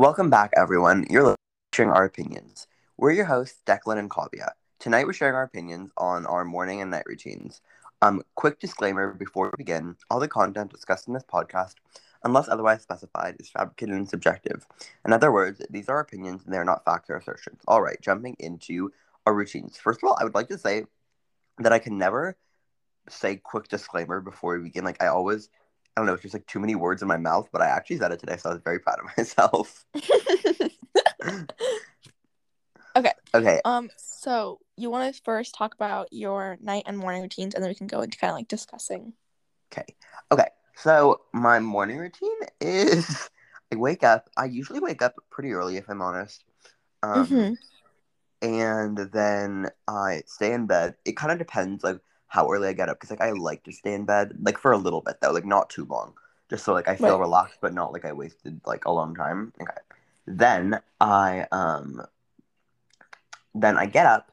Welcome back, everyone. You're sharing our opinions. We're your hosts, Declan and Kavya. Tonight, we're sharing our opinions on our morning and night routines. Um, quick disclaimer before we begin: all the content discussed in this podcast, unless otherwise specified, is fabricated and subjective. In other words, these are opinions and they are not facts or assertions. All right, jumping into our routines. First of all, I would like to say that I can never say quick disclaimer before we begin. Like I always I don't know, it's just like too many words in my mouth, but I actually said it today, so I was very proud of myself. okay. Okay. Um, so you want to first talk about your night and morning routines, and then we can go into kind of like discussing. Okay. Okay. So my morning routine is I wake up. I usually wake up pretty early, if I'm honest. Um, Mhm. and then I stay in bed. It kind of depends, like how early I get up, because like I like to stay in bed, like for a little bit though, like not too long, just so like I feel Right. relaxed, but not like I wasted like a long time. Okay. Then I um then I get up,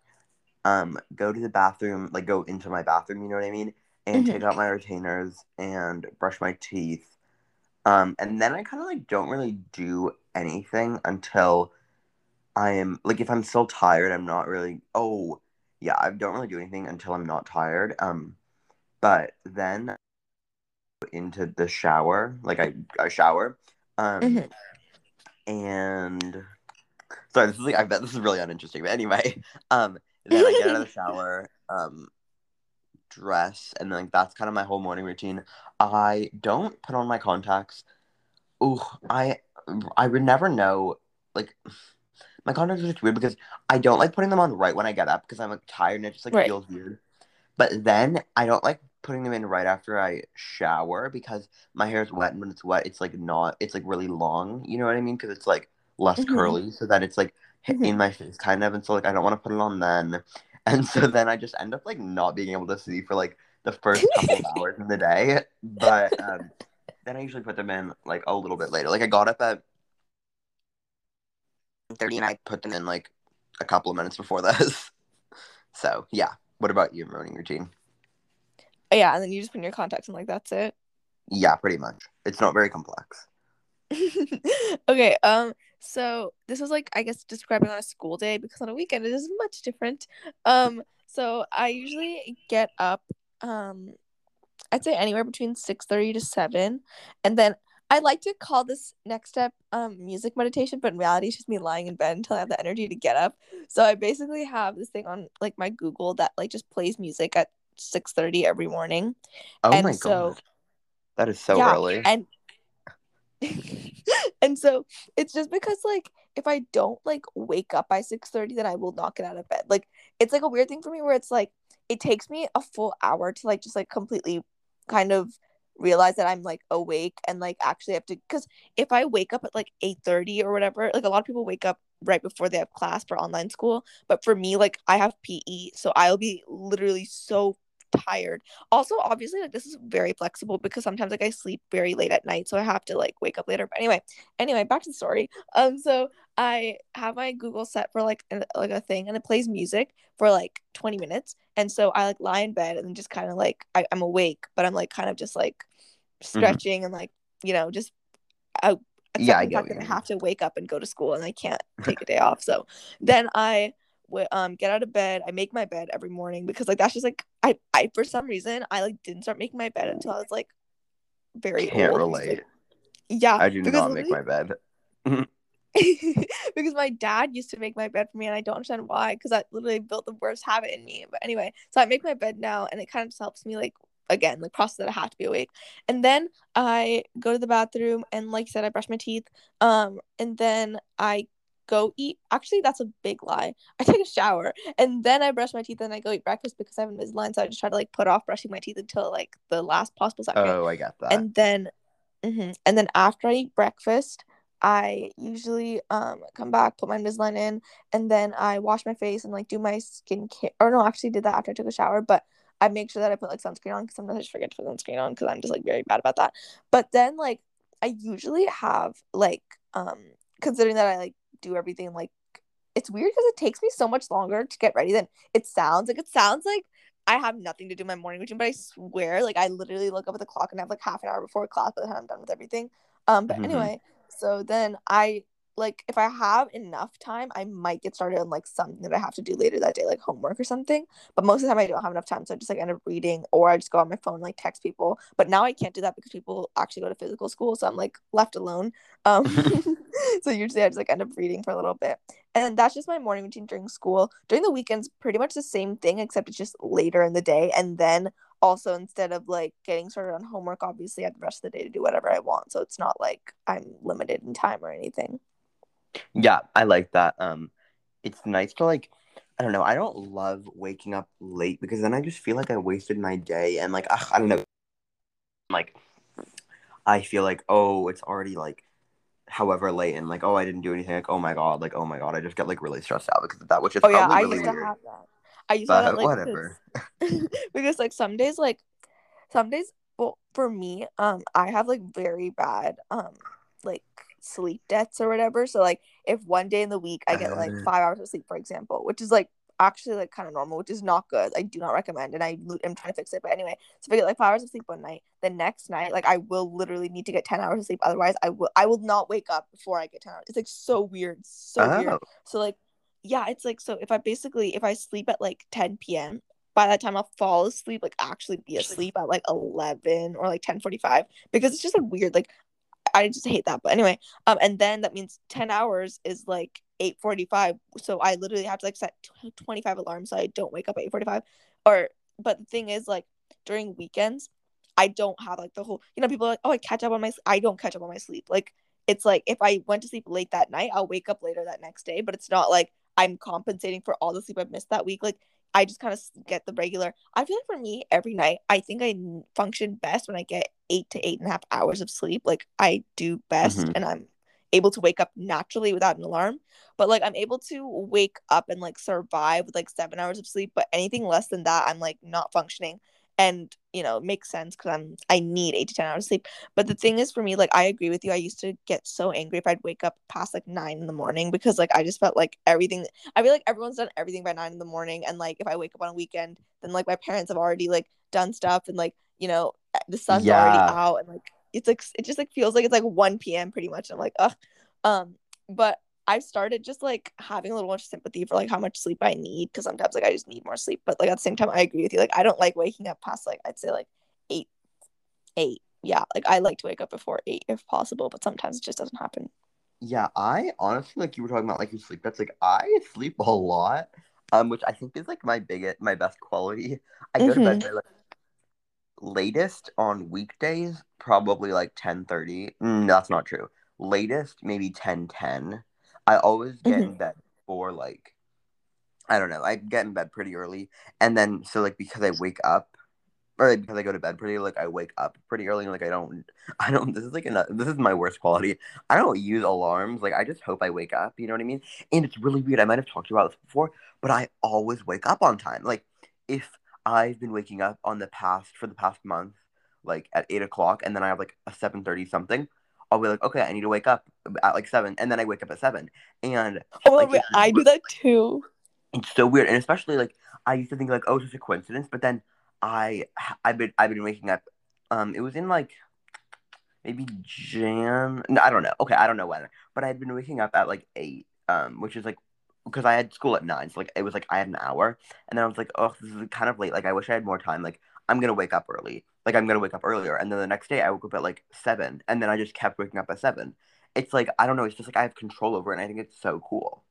um, go to the bathroom, like go into my bathroom, you know what I mean, and Mhm. take out my retainers and brush my teeth. Um, and then I kind of like don't really do anything until I am like if I'm still tired, I'm not really. Oh, yeah, I don't really do anything until I'm not tired. Um, but then into the shower, like I I shower. Um, Mhm. and sorry, this is like I bet this is really uninteresting, but anyway, um, then I get out of the shower, um, dress, and then like that's kind of my whole morning routine. I don't put on my contacts. Ooh, I I would never know. Like my contacts are just weird because I don't like putting them on right when I get up because I'm like tired and it just like Right. feels weird. But then I don't like putting them in right after I shower because my hair is wet and when it's wet, it's like not. It's like really long. You know what I mean? Because it's like less Mhm. curly, so that it's like hit Mhm. in my face kind of, and so like I don't want to put it on then, and so then I just end up like not being able to see for like the first couple of hours in the day. But um, then I usually put them in like a little bit later. Like I got up at thirty, and I put them in like a couple of minutes before this. So yeah. What about your morning routine? yeah, and then you just put in your contacts and like that's it. Yeah, pretty much. It's not very complex. okay. Um. So this was like I guess describing on a school day because on a weekend it is much different. Um. So I usually get up. Um. I'd say anywhere between six thirty to seven, and then I like to call this next step um music meditation, but in reality, it's just me lying in bed until I have the energy to get up. So I basically have this thing on like my Google that like just plays music at six thirty every morning. Oh And my so- god. That is so Yeah, early. and and so it's just because like if I don't like wake up by 6:30 then I will not get out of bed. Like it's like a weird thing for me where it's like it takes me a full hour to like just like completely kind of realize that I'm like awake and like actually have to cuz if I wake up at like 8:30 or whatever, like a lot of people wake up right before they have class for online school, but for me like I have PE, so I'll be literally so tired. Also obviously like this is very flexible because sometimes like i sleep very late at night so i have to like wake up later but anyway anyway back to the story. Um so i have my google set for like like a thing and it plays music for like 20 minutes and so i like lie in bed and just kind of like I, i'm awake but i'm like kind of just like stretching and like you know just out Yeah, I accepting the get fact what you I have to wake up and go to school and I can't take a day off. So then I w- um get out of bed. I make my bed every morning because like that's just like I I for some reason I like didn't start making my bed until I was like very Can't old. relate. Yeah, I do not make my bed. because my dad used to make my bed for me and I don't understand why because that literally built the worst habit in me. But anyway, so I make my bed now and it kind of just helps me like again like process that I have to be awake. And then I go to the bathroom and like I said I brush my teeth. Um and then I go eat. Actually, that's a big lie. I take a shower and then I brush my teeth and I go eat breakfast because I have Invisalign. So I just try to like put off brushing my teeth until like the last possible second Oh, I got that. and then mhm. and then after I eat breakfast, I usually um come back, put my Invisalign in, and then I wash my face and like do my skincare. Or no, I actually did that after I took a shower, but I make sure that I put like sunscreen on because sometimes I just forget to put sunscreen on because I'm just like very bad about that. But then like I usually have like um considering that I like do everything like it's weird because it takes me so much longer to get ready than it sounds. Like it sounds like I have nothing to do in my morning routine, but I swear, like I literally look up at the clock and I have like half an hour before class by the time I'm done with everything. Um, but Mhm. anyway, so then I like if I have enough time, I might get started on like something that I have to do later that day, like homework or something. But most of the time, I don't have enough time, so I just like end up reading, or I just go on my phone like text people. But now I can't do that because people actually go to physical school, so I'm like left alone. Um, so usually I just like end up reading for a little bit, and that's just my morning routine during school. During the weekends, pretty much the same thing, except it's just later in the day, and then also instead of like getting started on homework, obviously I have the rest of the day to do whatever I want, so it's not like I'm limited in time or anything. Yeah, I like that. Um, it's nice to like. I don't know. I don't love waking up late because then I just feel like I wasted my day and like ugh, I don't know. Like, I feel like oh, it's already like, however late and like oh, I didn't do anything. Like oh my god, like oh my god, I just get like really stressed out because of that, which is Oh yeah, I probably used really to weird. have that. I use But that like whatever. because, like some days like some days well for me um I have like very bad um like sleep debts or whatever. So like if one day in the week I get like Uh. five hours of sleep, for example, which is like actually like kind of normal, which is not good. I do not recommend, and I am trying to fix it. But anyway, so if I get like five hours of sleep one night, the next night like I will literally need to get ten hours of sleep. Otherwise, I will I will not wake up before I get ten hours. It's like so weird, so weird. Oh. So like yeah, it's like so if I basically if I sleep at like 10 p.m. by that time I'll fall asleep, like actually be asleep at like 11 or like 10:45 because it's just like weird. Like I just hate that. But anyway, um, and then that means 10 hours is like 8:45. So I literally have to like set 25 alarms so I don't wake up at 8:45. Or but the thing is like during weekends, I don't have like the whole you know people are like oh I catch up on my I don't catch up on my sleep. Like it's like if I went to sleep late that night, I'll wake up later that next day. But it's not like I'm compensating for all the sleep I've missed that week. Like I just kind of get the regular. I feel like for me, every night, I think I function best when I get eight to eight and a half hours of sleep. Like I do best, Mhm. and I'm able to wake up naturally without an alarm. But like I'm able to wake up and like survive with like seven hours of sleep. But anything less than that, I'm like not functioning. And you know, it makes sense because I'm I need eight to ten hours of sleep. But the thing is, for me, like I agree with you. I used to get so angry if I'd wake up past like nine in the morning because like I just felt like everything. I feel like everyone's done everything by nine in the morning, and like if I wake up on a weekend, then like my parents have already like done stuff, and like you know the sun's already out, and like it's like it just like feels like it's like one p.m. pretty much. And I'm like ugh. Um, but I've started just like having a little more sympathy for like how much sleep I need because sometimes like I just need more sleep. But like at the same time, I agree with you. Like I don't like waking up past like I'd say like eight, eight. Yeah, like I like to wake up before eight if possible, but sometimes it just doesn't happen. Yeah, I honestly like you were talking about like your sleep. That's like I sleep a lot, um, which I think is like my biggest, my best quality. I go to bed by like latest on weekdays, probably like ten thirty. Mm, that's not true. Latest maybe ten ten. I always get mm-hmm. in bed for like, I don't know. I get in bed pretty early, and then so like because I wake up. Or like, because I go to bed pretty, like I wake up pretty early, and like I don't, I don't. This is like another, this is my worst quality. I don't use alarms. Like I just hope I wake up. You know what I mean? And it's really weird. I might have talked to you about this before, but I always wake up on time. Like if I've been waking up on the past for the past month, like at eight o'clock, and then I have like a seven thirty something. I'll be like, okay, I need to wake up at like seven, and then I wake up at seven, and Oh, like, wait, I do that too. it's so weird, and especially like I used to think like, oh, it's just a coincidence, but then I I've been I've been waking up. Um, it was in like maybe Jan. No, I don't know. Okay, I don't know when, but I had been waking up at like eight. Um, which is like because I had school at nine, so like it was like I had an hour, and then I was like, oh, this is kind of late. Like I wish I had more time. Like I'm gonna wake up early. Like I'm gonna wake up earlier, and then the next day I woke up at like seven, and then I just kept waking up at seven. It's like I don't know. It's just like I have control over it, and I think it's so cool.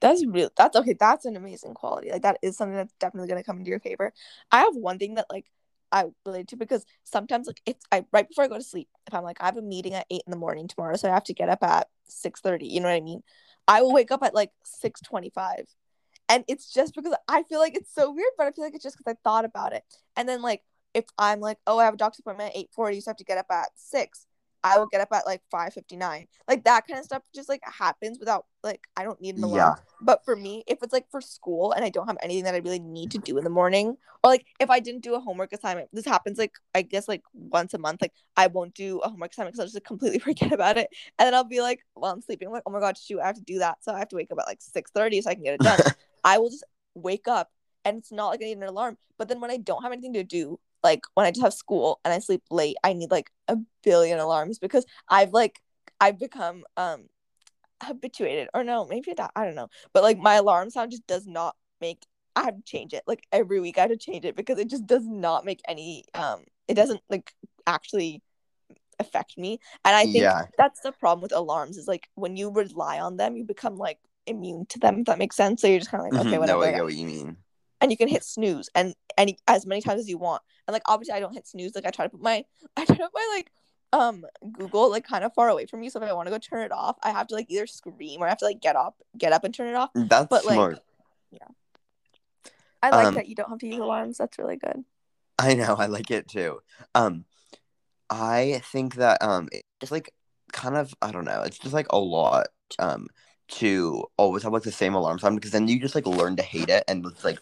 That's real. That's okay. That's an amazing quality. Like that is something that's definitely gonna come into your favor. I have one thing that like I relate to because sometimes like it's I right before I go to sleep, if I'm like I have a meeting at eight in the morning tomorrow, so I have to get up at six thirty. You know what I mean? I will wake up at like six twenty five, and it's just because I feel like it's so weird, but I feel like it's just because I thought about it. And then like if I'm like, oh, I have a doctor's appointment at eight forty, so I have to get up at six. I will get up at like five fifty nine. Like that kind of stuff just like happens without like I don't need an alarm. Yeah. But for me, if it's like for school and I don't have anything that I really need to do in the morning, or like if I didn't do a homework assignment, this happens like I guess like once a month. Like I won't do a homework assignment because I'll just like, completely forget about it, and then I'll be like, while I'm sleeping, I'm like, oh my god, shoot, I have to do that, so I have to wake up at like six thirty so I can get it done. I will just wake up, and it's not like I need an alarm. But then when I don't have anything to do, like when I just have school and I sleep late, I need like a billion alarms because I've like I've become um habituated, or no, maybe that I don't know. But like my alarm sound just does not make. I have to change it like every week. I have to change it because it just does not make any. Um, it doesn't like actually affect me, and I think Yeah. that's the problem with alarms is like when you rely on them, you become like immune to them. If that makes sense. So you're just kind of like, okay, Mhm, whatever. No, I get what you mean. And you can hit snooze and any as many times as you want. And like obviously I don't hit snooze. Like I try to put my I try to put my like um Google like kind of far away from me. So if I want to go turn it off, I have to like either scream or I have to like get up get up and turn it off. That's But, like, smart. I like Um, that you don't have to use alarms. That's really good. I know, I like it too. Um, I think that um, it's like kind of I don't know. It's just like a lot um to always have like the same alarm sound because then you just like learn to hate it and it's like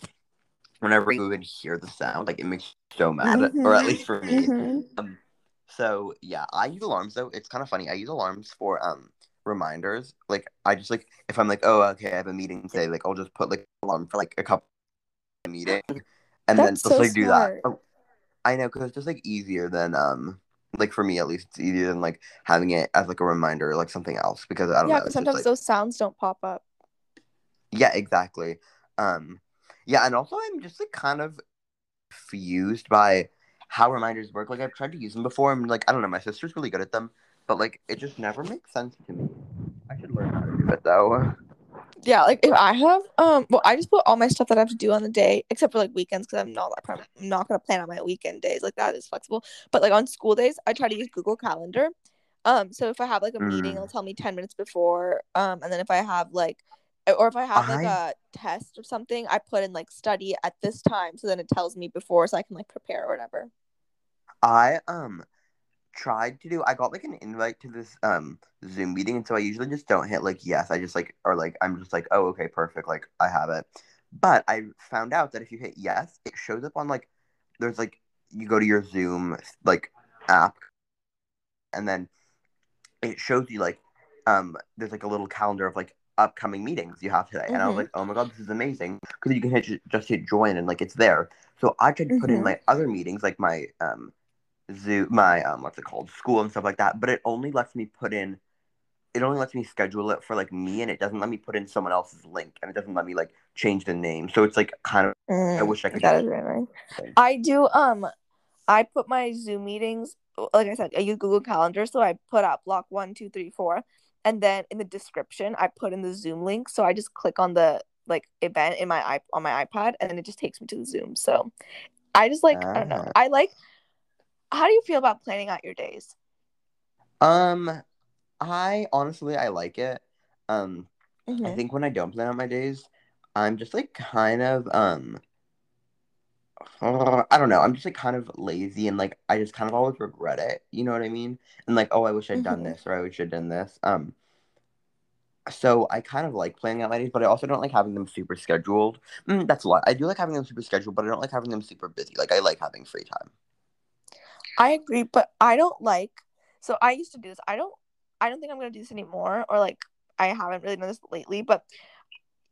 whenever you even hear the sound, like it makes you so mad, or at least for me. Mhm. Um, so yeah, I use alarms though. It's kind of funny. I use alarms for um reminders. Like I just like if I'm like, oh okay, I have a meeting today. Like I'll just put like alarm for like a couple meeting, and then just so like do that. Oh, I know because it's just like easier than um like for me at least it's easier than like having it as like a reminder or like something else because I don't Yeah, know. because It's just, sometimes like, those sounds don't pop up. yeah, exactly. Um, yeah, and also I'm just like kind of confused by how reminders work. Like I've tried to use them before. I'm like I don't know. My sister's really good at them, but like it just never makes sense to me. I should learn how to do it though. Yeah, like if I have um well I just put all my stuff that I have to do on the day except for like weekends because I'm not like I'm not gonna plan on my weekend days like that is flexible. But like on school days I try to use Google Calendar. Um so if I have like a meeting Mm. it'll tell me ten minutes before. Um and then if I have like or if I have like I- a test or something, I put in like study at this time so then it tells me before so I can like prepare or whatever. I um tried to do I got like an invite to this um Zoom meeting and so I usually just don't hit like yes. I just like or like I'm just like, oh okay, perfect, like I have it. But I found out that if you hit yes, it shows up on like there's like you go to your Zoom like app and then it shows you like um there's like a little calendar of like upcoming meetings you have today. And I was Mhm. like, oh my god, this is amazing because you can hit just hit join and like it's there. So I tried to put in my other meetings like my um Zoom, my um, what's it called, school and stuff like that. But it only lets me put in, it only lets me schedule it for like me, and it doesn't let me put in someone else's link, and it doesn't let me like change the name. So it's like kind of, I wish I could. That is. I do um I put my Zoom meetings like I said, I use Google Calendar, so I put out block one, two, three, four. And then in the description I put in the Zoom link. So I just click on the like event in my i on my iPad and then it just takes me to the Zoom. So I just like I don't know. Ah. I like how do you feel about planning out your days? Um, I honestly I like it. Um, I Mhm. think when I don't plan out my days, I'm just like kind of um. I don't know. I'm just like kind of lazy and like I just kind of always regret it. You know what I mean? And like, oh, I wish I'd done Mhm. this or I wish I'd done this. Um, so I kind of like planning out my days, but I also don't like having them super scheduled. Mm, that's a lot. I do like having them super scheduled, but I don't like having them super busy. Like I like having free time. I agree, but I don't like. So I used to do this. I don't. I don't think I'm gonna do this anymore, or like I haven't really done this lately. But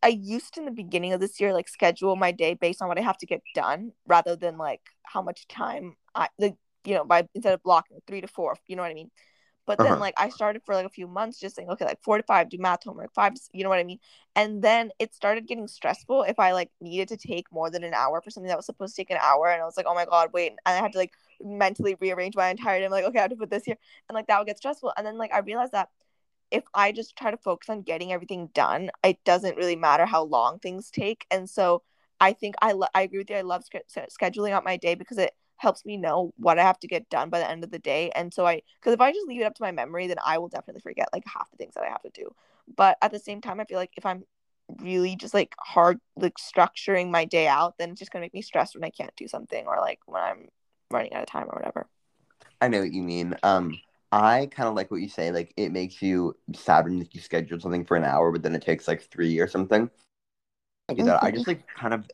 I used to in the beginning of this year like schedule my day based on what I have to get done, rather than like how much time I like. You know, by instead of blocking three to four. You know what I mean? But then Uh-huh. like I started for like a few months just saying okay like four to five do math homework five you know what I mean and then it started getting stressful if I like needed to take more than an hour for something that was supposed to take an hour and I was like oh my god wait and I had to like mentally rearrange my entire day. I'm like, okay, I have to put this here. And like that would get stressful. And then like I realized that if I just try to focus on getting everything done, it doesn't really matter how long things take. And so I think I lo- I agree with you. I love sch- scheduling out my day because it helps me know what I have to get done by the end of the day. And so I because if I just leave it up to my memory, then I will definitely forget like half the things that I have to do. But at the same time, I feel like if I'm really just like hard like structuring my day out, then it's just gonna make me stressed when I can't do something or like when I'm running out of time or whatever. I know what you mean. Um, I kind of like what you say. Like it makes you sad when you schedule something for an hour, but then it takes like three or something. I do that. I just like kind of.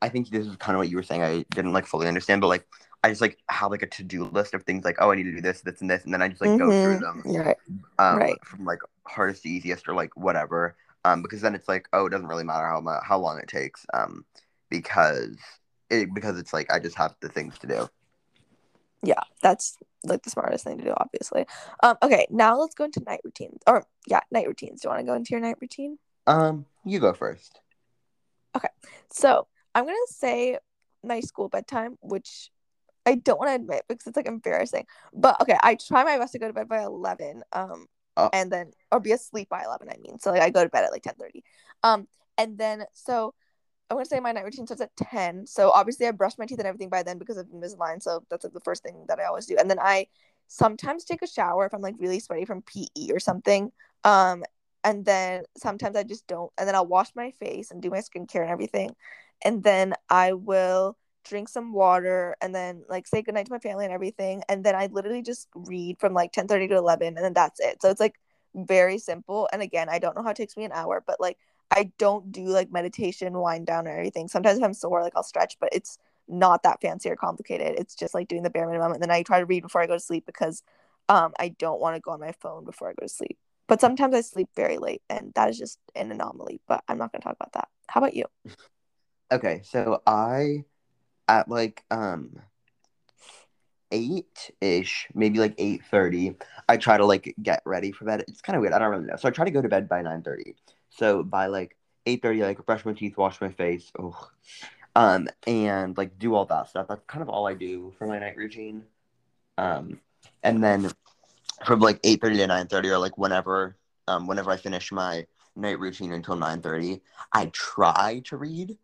I think this is kind of what you were saying. I didn't like fully understand, but like I just like have like a to do list of things like oh I need to do this, this, and this, and then I just like go through them right. um, Right. from like hardest to easiest or like whatever. Um, because then it's like oh it doesn't really matter how much, how long it takes. Um, because it because it's like I just have the things to do. Yeah, that's like the smartest thing to do, obviously. Um, okay, now let's go into night routines. Or yeah, night routines. Do you want to go into your night routine? Um, you go first. Okay, So I'm gonna say my school bedtime, which I don't want to admit because it's like embarrassing. But okay, I try my best to go to bed by eleven. Um, Oh. and then or be asleep by eleven. I mean, so like I go to bed at like ten thirty. Um, and then so I'm gonna say my night routine starts at ten. So obviously I brush my teeth and everything by then because of Invisalign. So that's like the first thing that I always do. And then I sometimes take a shower if I'm like really sweaty from PE or something. Um, and then sometimes I just don't. And then I'll wash my face and do my skincare and everything. And then I will drink some water and then like say goodnight to my family and everything. And then I literally just read from like 10 30 to 11 and then that's it. So it's like very simple. And again, I don't know how it takes me an hour, but like I don't do like meditation, wind down or anything. Sometimes if I'm sore, like I'll stretch, but it's not that fancy or complicated. It's just like doing the bare minimum. And then I try to read before I go to sleep because um I don't want to go on my phone before I go to sleep. But sometimes I sleep very late and that is just an anomaly. But I'm not gonna talk about that. How about you? Okay, so I at like um eight ish, maybe like eight thirty. I try to like get ready for bed. It's kind of weird. I don't really know. So I try to go to bed by nine thirty. So by like eight thirty, like brush my teeth, wash my face, oh, um, and like do all that stuff. That's kind of all I do for my night routine. Um, and then from like eight thirty to nine thirty, or like whenever, um, whenever I finish my night routine until nine thirty, I try to read.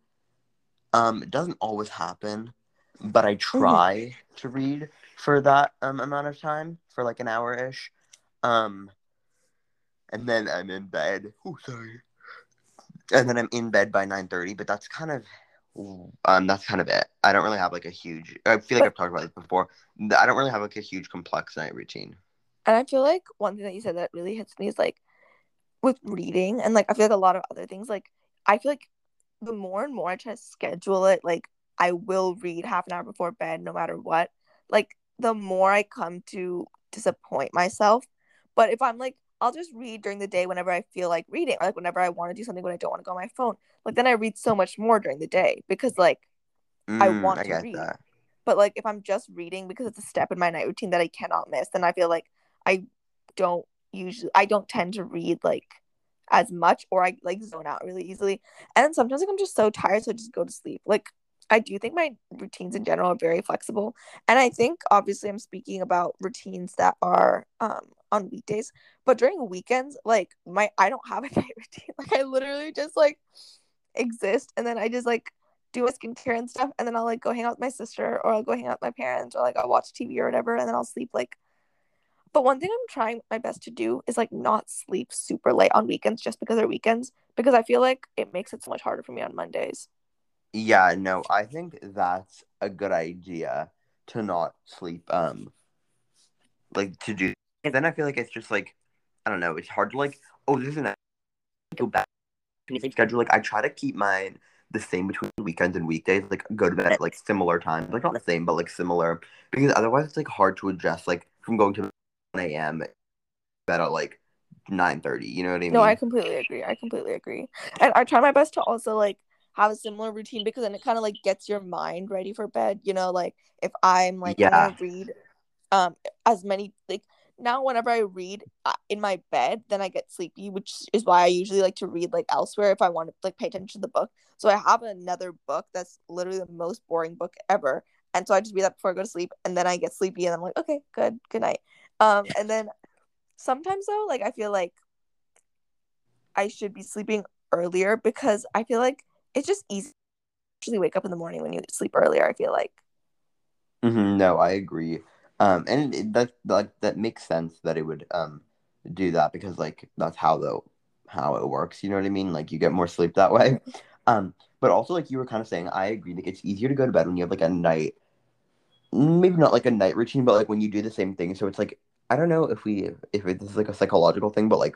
Um, it doesn't always happen, but I try to read for that um amount of time for like an hour ish. Um, and then I'm in bed. Oh, sorry. And then I'm in bed by nine thirty. But that's kind of um that's kind of it. I don't really have like a huge. I feel like I've talked about this before. I don't really have like a huge complex night routine. And I feel like one thing that you said that really hits me is like with reading and like I feel like a lot of other things like I feel like the more and more I try to schedule it like I will read half an hour before bed no matter what like the more I come to disappoint myself but if I'm like I'll just read during the day whenever I feel like reading or like whenever I want to do something when I don't want to go on my phone like then I read so much more during the day because like I Mm, want I to read. that. but like if I'm just reading because it's a step in my night routine that I cannot miss, then I feel like I don't usually I don't tend to read like as much or I like zone out really easily. And sometimes like I'm just so tired so I just go to sleep. Like I do think my routines in general are very flexible. And I think obviously I'm speaking about routines that are um on weekdays, but during weekends, like my I don't have a night routine. Like I literally just like exist and then I just like do my skincare and stuff and then I'll like go hang out with my sister or I'll go hang out with my parents or like I'll watch TV or whatever and then I'll sleep like but one thing I'm trying my best to do is like not sleep super late on weekends just because they're weekends because I feel like it makes it so much harder for me on Mondays. Yeah, no, I think that's a good idea to not sleep. Um, like to do. And then I feel like it's just like I don't know. It's hard to like. Oh, this is an go back to sleep schedule. Like I try to keep mine the same between weekends and weekdays. Like go to bed at like similar times. Like not the same, but like similar. Because otherwise, it's like hard to adjust. Like from going to one a.m. bed at like nine thirty. You know what I mean? No, I completely agree. I completely agree. And I try my best to also like have a similar routine because then it kind of like gets your mind ready for bed. You know, like if I'm like Yeah. gonna read um as many like now whenever I read uh, in my bed, then I get sleepy, which is why I usually like to read like elsewhere if I want to like pay attention to the book. So I have another book that's literally the most boring book ever. And so I just read that before I go to sleep and then I get sleepy and I'm like, okay, good, good night. Um and then sometimes though, like I feel like I should be sleeping earlier because I feel like it's just easy to actually wake up in the morning when you sleep earlier. I feel like. hmm no, I agree. Um, and it, that like that makes sense that it would um do that because like that's how the how it works. You know what I mean? Like you get more sleep that way. Um, but also like you were kind of saying, I agree. Like it's easier to go to bed when you have like a night, maybe not like a night routine, but like when you do the same thing. So it's like I don't know if we if it, this is like a psychological thing, but like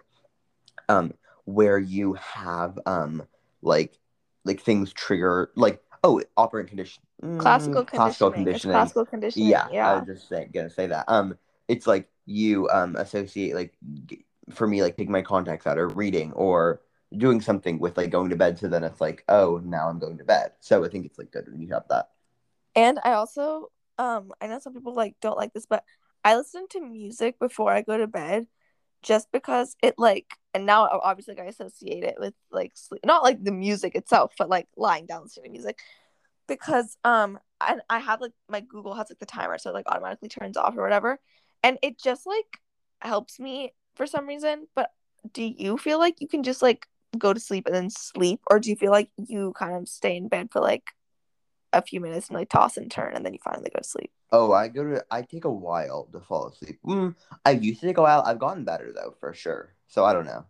um where you have um like like things trigger like oh operant condition mm, Classical classical conditioning. It's classical conditioning. yeah, yeah, I was just gonna say that. Um, it's like you um associate like g- for me like taking my contacts out or reading or doing something with like going to bed. So then it's like oh now I'm going to bed. So I think it's like good when you have that. And I also um I know some people like don't like this, but I listen to music before I go to bed just because it like and now obviously like, I associate it with like sleep not like the music itself, but like lying down listening to music. Because um and I have like my Google has like the timer so it like automatically turns off or whatever. And it just like helps me for some reason. But do you feel like you can just like go to sleep and then sleep? Or do you feel like you kind of stay in bed for like a few minutes and like toss and turn and then you finally go to sleep? Oh, I go to. I take a while to fall asleep. Mm, I used to take a while. I've gotten better though, for sure. So I don't know.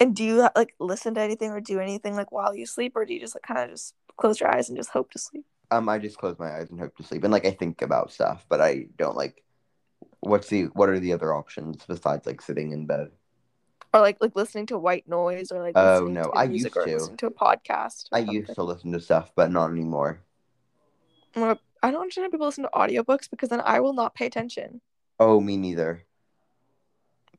And do you like listen to anything or do anything like while you sleep, or do you just like kind of just close your eyes and just hope to sleep? Um, I just close my eyes and hope to sleep, and like I think about stuff, but I don't like. What's the what are the other options besides like sitting in bed? Or like like listening to white noise or like Oh, listening no, to I used to. listen to a podcast. I used to listen to stuff, but not anymore. Well, I don't understand how people listen to audiobooks because then I will not pay attention. Oh, me neither.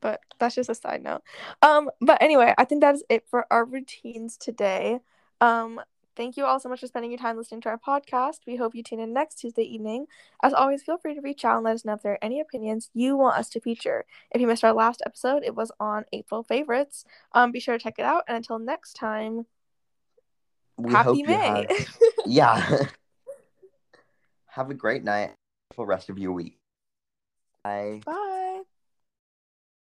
But that's just a side note. Um, but anyway, I think that is it for our routines today. Um, thank you all so much for spending your time listening to our podcast. We hope you tune in next Tuesday evening. As always, feel free to reach out and let us know if there are any opinions you want us to feature. If you missed our last episode, it was on April favorites. Um, be sure to check it out. And until next time, We happy May. have. Yeah. have a great night. For the rest of your week. Bye. Bye.